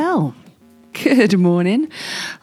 Well, good morning.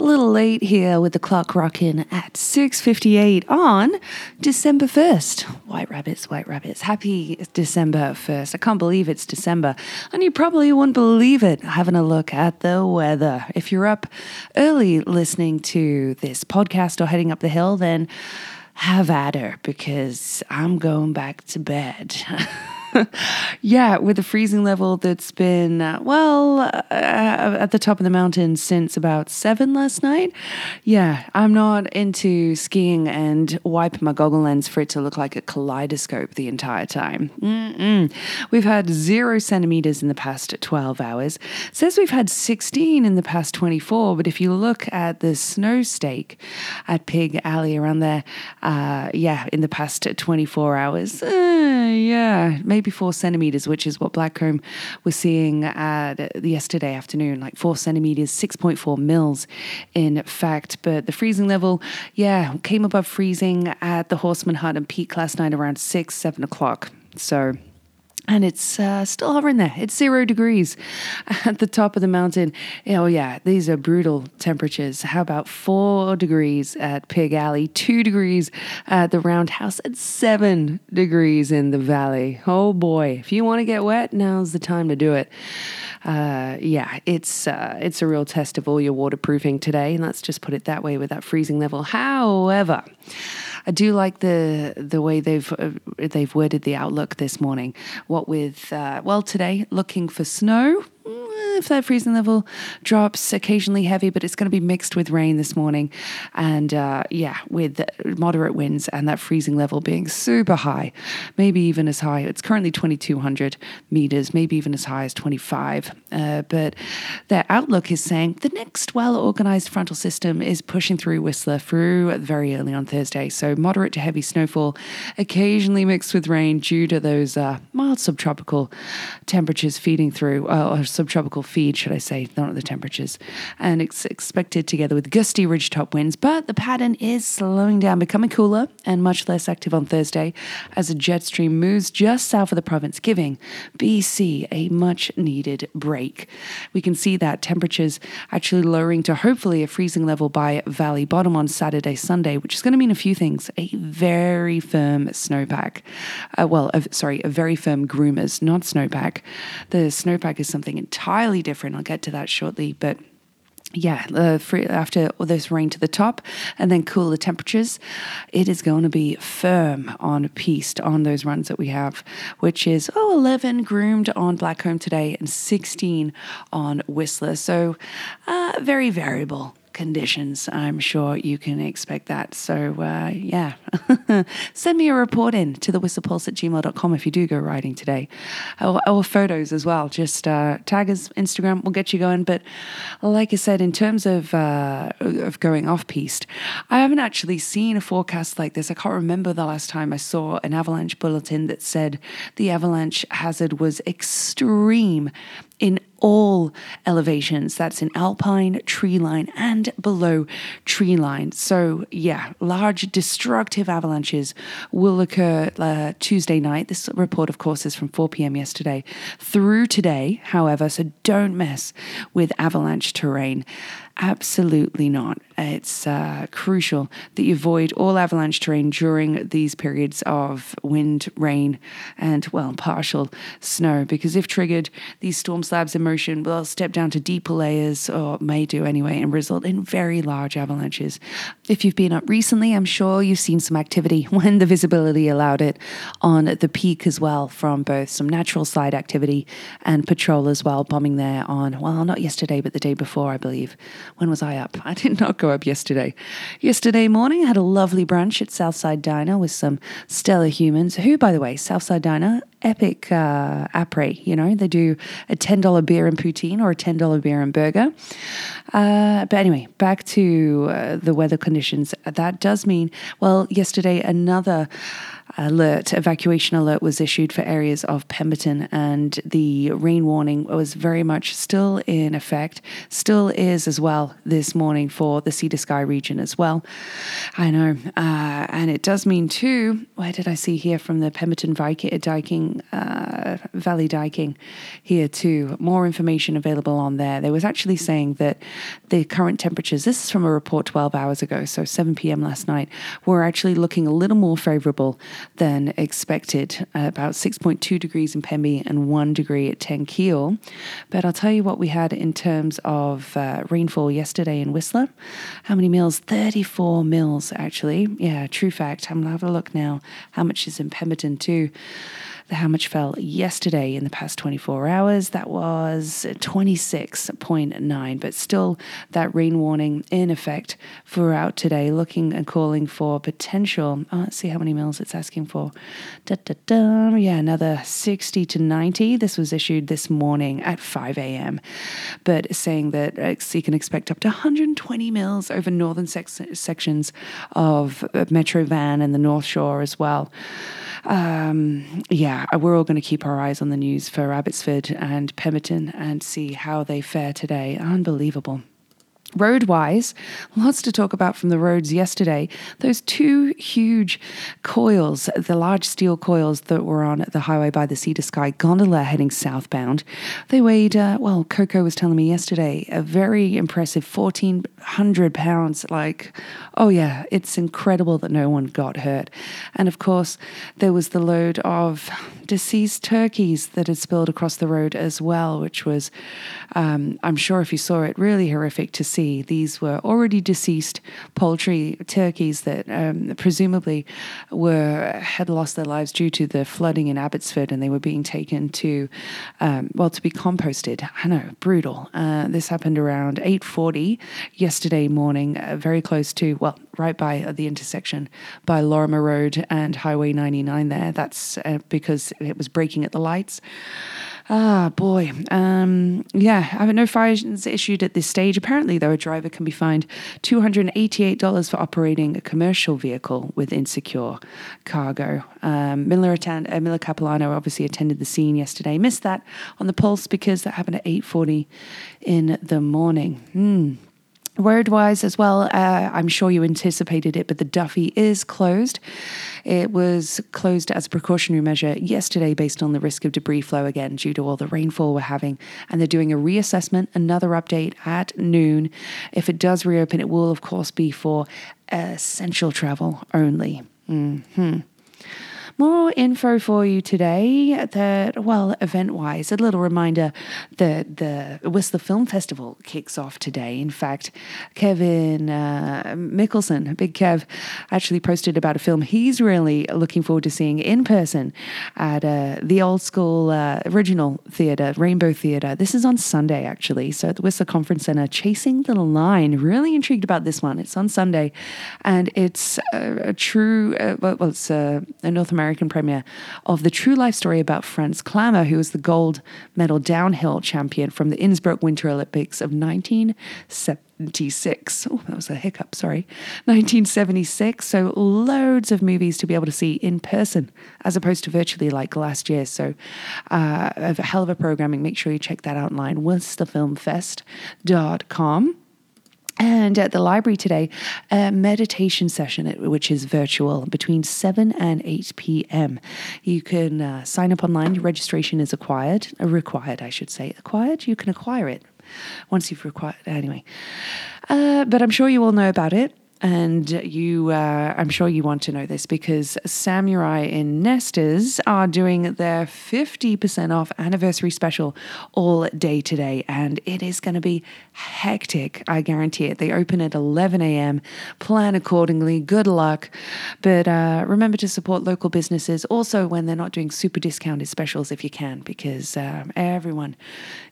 A little late here with the clock rocking at 6:58 on December 1st. White rabbits, white rabbits. Happy December 1st. I can't believe it's December. And you probably wouldn't believe it having a look at the weather. If you're up early listening to this podcast or heading up the hill, then have at her because I'm going back to bed. yeah, with a freezing level that's been, uh, well, uh, at the top of the mountain since about seven last night. Yeah, I'm not into skiing and wiping my goggle lens for it to look like a kaleidoscope the entire time. Mm-mm. We've had zero centimeters in the past 12 hours. It says we've had 16 in the past 24, but if you look at the snow stake at Pig Alley around there, uh, yeah, in the past 24 hours, uh, yeah, maybe maybe four centimeters, which is what Blackcomb was seeing uh, at yesterday afternoon, like four centimeters, 6.4 mils, in fact. But the freezing level, yeah, came above freezing at the Horstman Hut and Peak last night around six, seven o'clock. So and it's uh, still hovering there. It's zero degrees at the top of the mountain. Oh, yeah, these are brutal temperatures. How about four degrees at Pig Alley, two degrees at the Roundhouse, and seven degrees in the valley? Oh, boy. If you want to get wet, now's the time to do it. Uh, yeah, it's uh, it's a real test of all your waterproofing today. And let's just put it that way with that freezing level. However, I do like the the way they've uh, they've worded the outlook this morning. What with uh, well today looking for snow if that freezing level drops, occasionally heavy, but it's going to be mixed with rain this morning. And uh, yeah, with moderate winds and that freezing level being super high, maybe even as high. It's currently 2,200 meters, maybe even as high as 25. Uh, but their outlook is saying the next well organized frontal system is pushing through Whistler through very early on Thursday. So moderate to heavy snowfall, occasionally mixed with rain due to those uh, mild subtropical temperatures feeding through, uh, or subtropical feed, should I say, not the temperatures. And it's expected together with gusty ridgetop winds, but the pattern is slowing down, becoming cooler and much less active on Thursday as a jet stream moves just south of the province, giving BC a much needed break. We can see that temperatures actually lowering to hopefully a freezing level by Valley Bottom on Saturday, Sunday, which is going to mean a few things. A very firm snowpack. Uh, well, uh, sorry, a very firm groomers, not snowpack. The snowpack is something entirely entirely different. I'll get to that shortly, but yeah, uh, after all this rain to the top and then cooler temperatures, it is going to be firm on piste on those runs that we have, which is oh 11 groomed on Blackcomb today and 16 on Whistler. So uh, very variable conditions. I'm sure you can expect that. So, uh, yeah, send me a report in to the whistlepulse at gmail.com if you do go riding today, or, or photos as well. Just uh, tag us Instagram, we'll get you going. But like I said, in terms of, uh, of going off piste, I haven't actually seen a forecast like this. I can't remember the last time I saw an avalanche bulletin that said the avalanche hazard was extreme in all elevations. That's in alpine, tree line, and below tree line. So, yeah, large destructive avalanches will occur uh, Tuesday night. This report, of course, is from 4 p.m. yesterday through today, however, so don't mess with avalanche terrain. Absolutely not. It's uh, crucial that you avoid all avalanche terrain during these periods of wind, rain, and, well, partial snow, because if triggered, these storm slabs in motion will step down to deeper layers, or may do anyway, and result in very large avalanches. If you've been up recently, I'm sure you've seen some activity when the visibility allowed it on the peak as well, from both some natural slide activity and patrol as well, bombing there on, well, not yesterday, but the day before, I believe. When was I up? I did not go up yesterday. Yesterday morning, I had a lovely brunch at Southside Diner with some stellar humans, who, by the way, Southside Diner, epic uh, après. You know, they do a ten dollar beer and poutine or a ten dollar beer and burger. Uh, but anyway, back to uh, the weather conditions. That does mean well, yesterday another alert, evacuation alert was issued for areas of Pemberton, and the rain warning was very much still in effect, still is as well this morning for the to Sky region as well. I know, uh, and it does mean too. Where did I see here from the Pemberton Diking, Uh, Valley Diking here too? More information available on there. They was actually saying that the current temperatures. This is from a report 12 hours ago, so 7 p.m. last night. Were actually looking a little more favourable than expected, about 6.2 degrees in Pemby and 1 degree at Tenquille. But I'll tell you what we had in terms of uh, rainfall yesterday in Whistler. How many mils? 34 mils, actually. Yeah, true fact. I'm going to have a look now how much is in Pemberton, too the how much fell yesterday in the past 24 hours. That was 26.9, but still that rain warning in effect throughout today, looking and calling for potential. Oh, let's see how many mils it's asking for. Da, da, da. Yeah, another 60 to 90. This was issued this morning at 5 a.m., but saying that uh, you can expect up to 120 mils over northern sections of uh, Metro Van and the North Shore as well um, yeah, Uh, we're all going to keep our eyes on the news for Abbotsford and Pemberton and see how they fare today. Unbelievable. Road wise, lots to talk about from the roads yesterday. Those two huge coils, the large steel coils that were on the highway by the Sea to Sky gondola heading southbound, they weighed, uh, well, Coco was telling me yesterday, a very impressive 1,400 pounds. Like, oh yeah, it's incredible that no one got hurt. And of course, there was the load of deceased turkeys that had spilled across the road as well, which was, um, I'm sure if you saw it, really horrific to see these were already deceased poultry turkeys that um, presumably were had lost their lives due to the flooding in Abbotsford, and they were being taken to um, well to be composted. I know, brutal. Uh, this happened around 8:40 yesterday morning, uh, very close to well, right by uh, the intersection by Lorimer Road and Highway 99. There, that's uh, because it was breaking at the lights. Ah, boy. Um, yeah, no fines issued at this stage. Apparently, though, a driver can be fined $288 for operating a commercial vehicle with insecure cargo. Um, Miller, attend, uh, Miller Capilano obviously attended the scene yesterday. Missed that on the pulse because that happened at 8.40 in the morning. Hmm. Word wise as well, uh, I'm sure you anticipated it, but the Duffey is closed. It was closed as a precautionary measure yesterday based on the risk of debris flow again due to all the rainfall we're having. And they're doing a reassessment, another update at noon. If it does reopen, it will, of course, be for essential travel only. Mm-hmm. More info for you today that, well, event wise, a little reminder that the Whistler Film Festival kicks off today. In fact, Kevin uh, Mickelson, Big Kev, actually posted about a film he's really looking forward to seeing in person at uh, the old school uh, original theatre, Rainbow Theatre. This is on Sunday, actually. So at the Whistler Conference Centre, Chasing the Line. Really intrigued about this one. It's on Sunday and it's a, a true, uh, well, it's a, a North American American premiere of the true life story about Franz Klammer, who was the gold medal downhill champion from the Innsbruck Winter Olympics of 1976. Oh, that was a hiccup, sorry. 1976. So loads of movies to be able to see in person as opposed to virtually like last year. So uh, a hell of a programming. Make sure you check that out online, whistlerfilmfest.com. And at the library today, a meditation session, which is virtual, between 7 and 8 p.m. You can uh, sign up online. Your registration is acquired, uh, required, I should say. Acquired? You can acquire it once you've required. Anyway, uh, but I'm sure you all know about it. And you, uh, I'm sure you want to know this because Samurai in Nesters are doing their 50% off anniversary special all day today. And it is going to be hectic, I guarantee it. They open at 11 a.m. Plan accordingly. Good luck. But uh, remember to support local businesses also when they're not doing super discounted specials if you can, because uh, everyone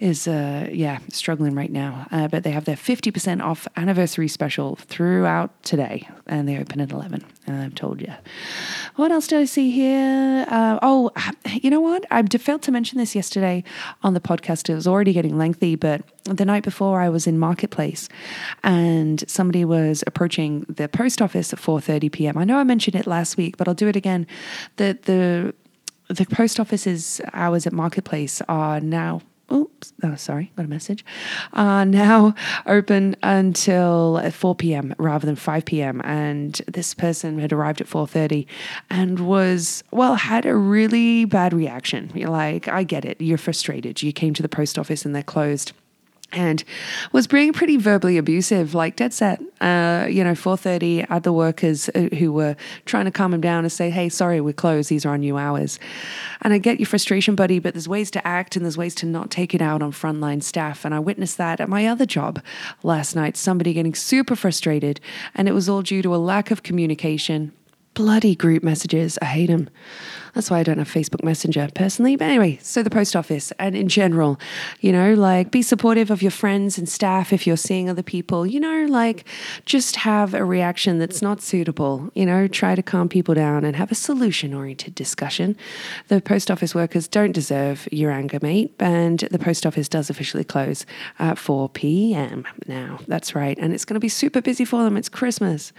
is, uh, yeah, struggling right now. Uh, but they have their 50% off anniversary special throughout today, and they open at 11. And I've told you. What else did I see here? Uh, oh, you know what? I failed to mention this yesterday on the podcast. It was already getting lengthy, but the night before I was in Marketplace and somebody was approaching the post office at 4:30 p.m. I know I mentioned it last week, but I'll do it again. The the the post office's hours at Marketplace are now oops, oh, sorry, got a message, uh, now open until 4 p.m. rather than 5 p.m. And this person had arrived at 4.30 and was, well, had a really bad reaction. You're like, I get it. You're frustrated. You came to the post office and they're closed and was being pretty verbally abusive, like dead set. Uh, you know, four thirty. Other workers uh, who were trying to calm him down and say, "Hey, sorry, we're closed. These are our new hours." And I get your frustration, buddy, but there's ways to act and there's ways to not take it out on frontline staff. And I witnessed that at my other job last night. Somebody getting super frustrated, and it was all due to a lack of communication bloody group messages. I hate them. That's why I don't have Facebook Messenger personally. But anyway, so the post office and in general, you know, like be supportive of your friends and staff if you're seeing other people, you know, like just have a reaction that's not suitable, you know, try to calm people down and have a solution oriented discussion. The post office workers don't deserve your anger, mate. And the post office does officially close at 4 p.m. now. That's right. And it's going to be super busy for them. It's Christmas.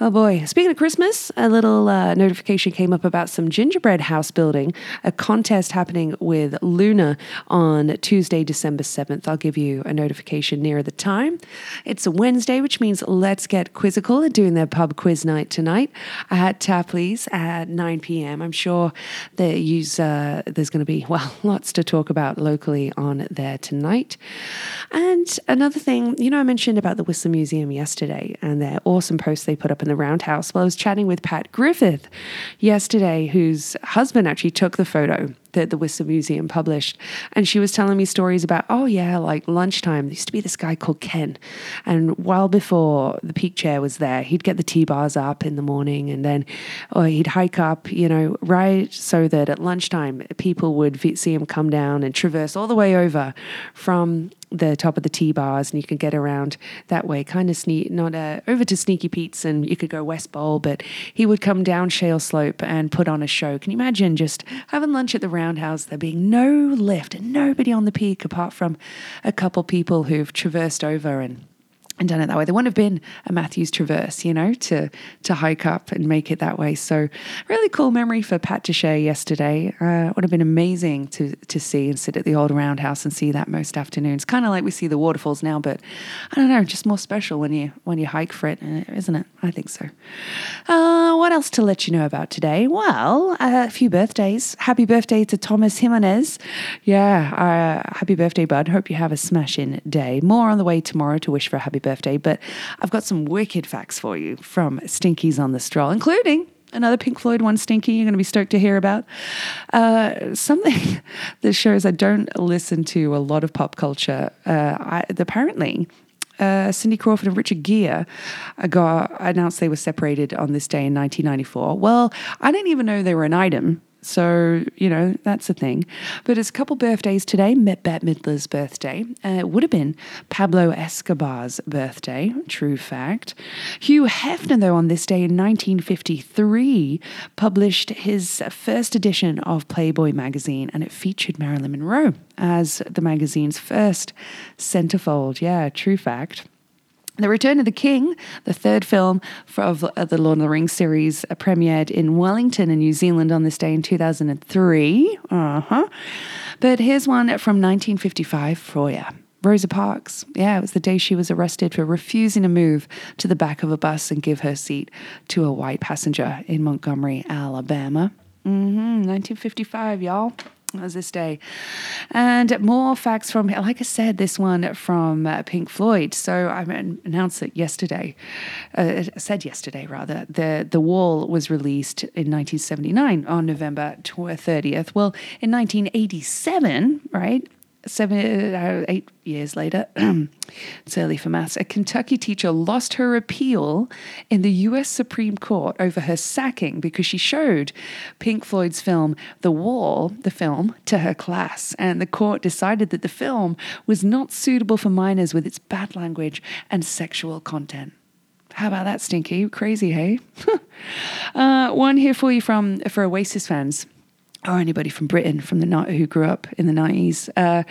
Oh boy. Speaking of Christmas, a little uh, notification came up about some gingerbread house building, a contest happening with Luna on Tuesday, December 7th. I'll give you a notification nearer the time. It's a Wednesday, which means Let's Get Quizzical are doing their pub quiz night tonight at Tapley's at 9 p.m. I'm sure use, uh, there's going to be, well, lots to talk about locally on there tonight. And another thing, you know, I mentioned about the Whistler Museum yesterday and their awesome post they put up in the Roundhouse. Well, I was chatting with Pat Griffith yesterday, whose husband actually took the photo that the Whistler Museum published. And she was telling me stories about, oh, yeah, like lunchtime, there used to be this guy called Ken. And while before the peak chair was there, he'd get the T bars up in the morning and then he'd hike up, you know, right so that at lunchtime people would see him come down and traverse all the way over from the top of the T bars, and you could get around that way, kind of sneak, not uh, over to Sneaky Pete's, and you could go West Bowl, but he would come down Shale Slope and put on a show. Can you imagine just having lunch at the Roundhouse, there being no lift and nobody on the peak apart from a couple people who've traversed over and and done it that way. There wouldn't have been a Matthews Traverse, you know, to to hike up and make it that way. So really cool memory for Pat to share yesterday. Uh, would have been amazing to to see and sit at the old roundhouse and see that most afternoons. Kind of like we see the waterfalls now, but I don't know, just more special when you when you hike for it, uh, isn't it? I think so. Uh, what else to let you know about today? Well, a few birthdays. Happy birthday to Thomas Jimenez. Yeah, uh, happy birthday, bud. Hope you have a smashing day. More on the way tomorrow to wish for a happy birthday, but I've got some wicked facts for you from Stinkies on the Stroll, including another Pink Floyd one, Stinky, you're going to be stoked to hear about. Uh, something that shows I don't listen to a lot of pop culture. Uh, I, apparently, uh, Cindy Crawford and Richard Gere uh, got announced they were separated on this day in 1994. Well, I didn't even know they were an item so, you know, that's a thing. But it's a couple birthdays today. Met Bette Midler's birthday. Uh, it would have been Pablo Escobar's birthday. True fact. Hugh Hefner, though, on this day in 1953, published his first edition of Playboy magazine, and it featured Marilyn Monroe as the magazine's first centerfold. Yeah, true fact. The Return of the King, the third film of the Lord of the Rings series, uh, premiered in Wellington in New Zealand on this day in 2003. Uh huh. But here's one from 1955 for you. Rosa Parks. Yeah, it was the day she was arrested for refusing to move to the back of a bus and give her seat to a white passenger in Montgomery, Alabama. Mm-hmm, 1955, y'all as this day. And more facts from, like I said, this one from uh, Pink Floyd. So I announced it yesterday, uh, said yesterday rather, the, the Wall was released in 1979 on November 30th. Well, in 1987, right, seven, uh, eight years later, it's early for maths, a Kentucky teacher lost her appeal in the US Supreme Court over her sacking because she showed Pink Floyd's film The Wall, the film, to her class. And the court decided that the film was not suitable for minors with its bad language and sexual content. How about that, Stinky? Crazy, hey? uh, one here for you from for Oasis fans or anybody from Britain from the who grew up in the 90s. Uh,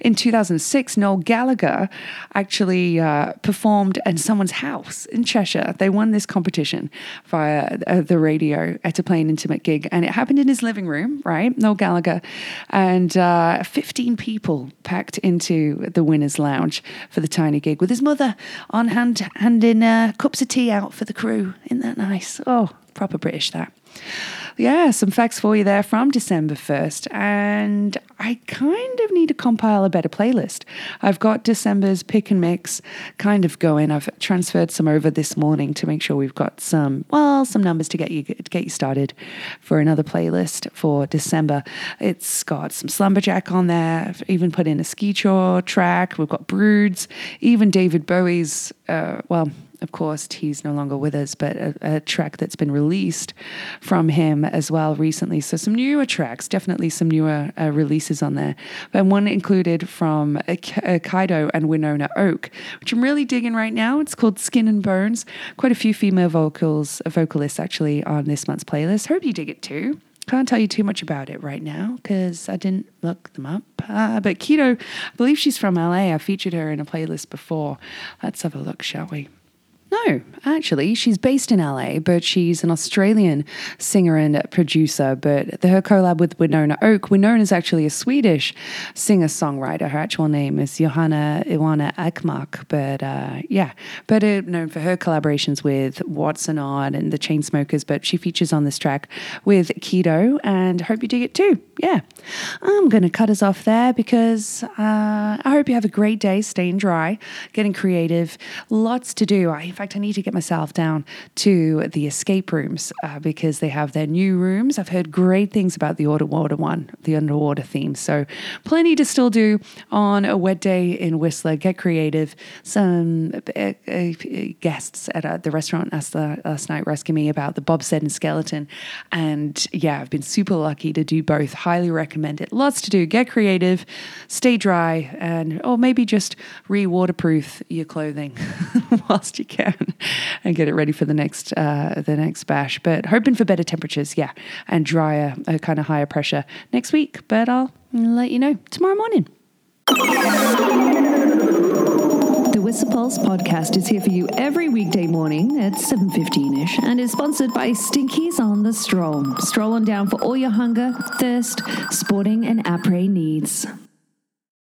in 2006, Noel Gallagher actually uh, performed in someone's house in Cheshire. They won this competition via uh, the radio at a play an intimate gig, and it happened in his living room, right? Noel Gallagher, and uh, 15 people packed into the winner's lounge for the tiny gig with his mother on hand, handing cups of tea out for the crew. Isn't that nice? Oh, proper British that yeah, some facts for you there from December 1st. And I kind of need to compile a better playlist. I've got December's pick and mix kind of going. I've transferred some over this morning to make sure we've got some, well, some numbers to get you get you started for another playlist for December. It's got some Slumberjack on there. I've even put in a Ski Tour track. We've got Broods, even David Bowie's, uh, well, of course, he's no longer with us, but a, a, track that's been released from him as well recently. So some newer tracks, definitely some newer uh, releases on there. But one included from uh, Kaido and Winona Oak, which I'm really digging right now. It's called Skin and Bones. Quite a few female vocals, vocalists actually on this month's playlist. Hope you dig it too. Can't tell you too much about it right now because I didn't look them up. Uh, but Keto, I believe she's from LA. I featured her in a playlist before. Let's have a look, shall we? No, actually, she's based in LA, but she's an Australian singer and producer. But the, her collab with Winona Oak, Winona is actually a Swedish singer songwriter. Her actual name is Johanna Iwana Ekmark. But uh, yeah, but uh, known for her collaborations with What So Not and the Chainsmokers. But she features on this track with Keto, and hope you dig it too. Yeah, I'm going to cut us off there because uh, I hope you have a great day, staying dry, getting creative, lots to do. I fact, I need to get myself down to the escape rooms uh, because they have their new rooms. I've heard great things about the underwater one, the underwater theme. So, plenty to still do on a wet day in Whistler. Get creative. Some uh, uh, guests at uh, the restaurant last, last night were asking me about the bobsled and skeleton. And yeah, I've been super lucky to do both. Highly recommend it. Lots to do. Get creative, stay dry, and or maybe just re waterproof your clothing whilst you can and get it ready for the next uh, the next bash. But hoping for better temperatures, yeah, and drier, uh, kind of higher pressure next week. But I'll let you know tomorrow morning. The Whistler Pulse podcast is here for you every weekday morning at 7.15ish and is sponsored by Stinkies on the Stroll. Stroll on down for all your hunger, thirst, sporting and après needs.